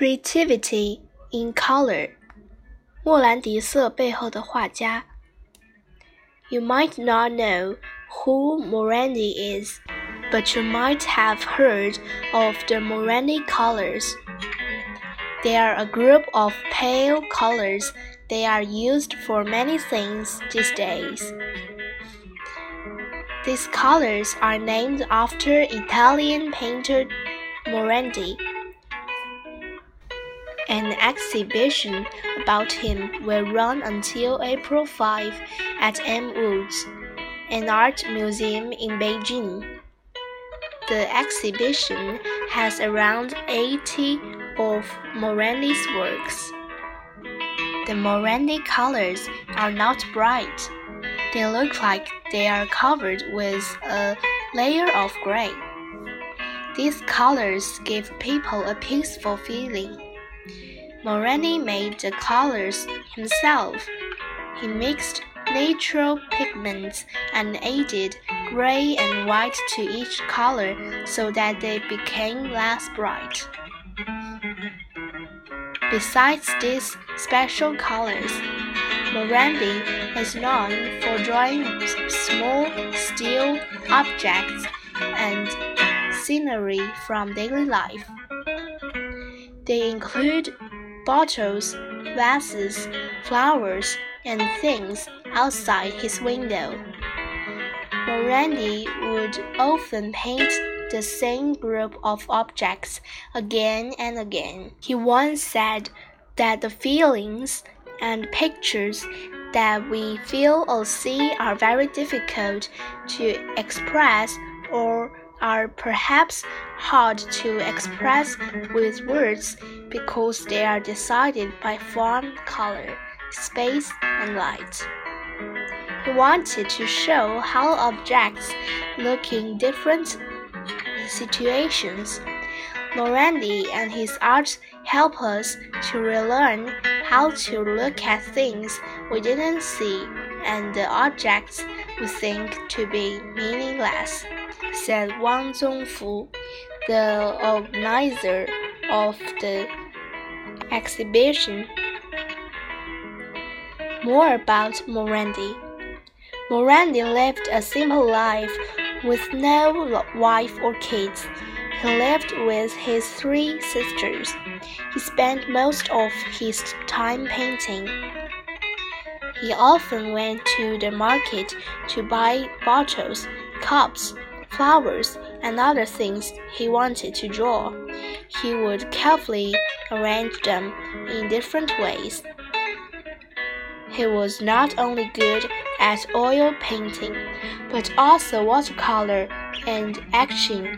Creativity in Color，莫兰迪色背后的画家。You might not know who Morandi is, but you might have heard of the Morandi colors. They are a group of pale colors. They are used for many things these days. These colors are named after Italian painter Morandi. An exhibition about him will run until April 5 at M Woods, an art museum in Beijing. The exhibition has around 80 of Morandi's works. The Morandi colors are not bright. They look like they are covered with a layer of gray. These colors give people a peaceful feeling. Morandi made the colors himself. He mixed natural pigments and added gray and white to each color so that they became less bright. Besides these special colors, Morandi is known for drawing small still objects and scenery from daily life. They include bottles, vases, flowers, and things outside his window. Morandi would often paint the same group of objects again and again. He once said that the feelings and pictures that we feel or see are very difficult to express or are perhaps hard to express with words because they are decided by form, color, space, and light. He wanted to show how objects look in different situations. Morandi and his art help us to relearn how to look at things we didn't see and the objects we think to be meaningless said Wang Zongfu, the organizer of the exhibition. More about Morandi. Morandi lived a simple life with no wife or kids. He lived with his three sisters. He spent most of his time painting. He often went to the market to buy bottles, cups, flowers, and other things he wanted to draw. He would carefully arrange them in different ways. He was not only good at oil painting, but also watercolor and etching.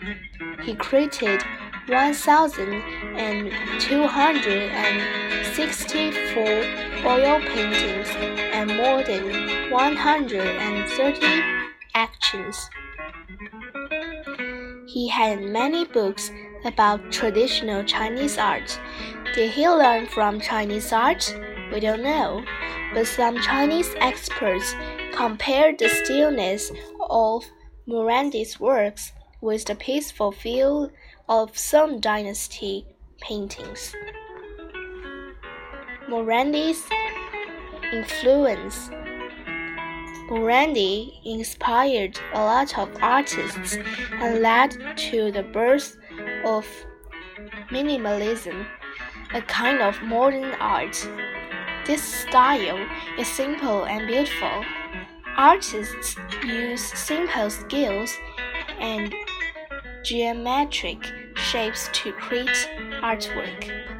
He created 1,264 oil paintings and more than 130 etchings. He had many books about traditional Chinese art. Did he learn from Chinese art? We don't know. But some Chinese experts compared the stillness of Morandi's works with the peaceful feel of Song Dynasty paintings. Morandi's influence Morandi inspired a lot of artists and led to the birth of minimalism, a kind of modern art. This style is simple and beautiful. Artists use simple skills and geometric shapes to create artwork.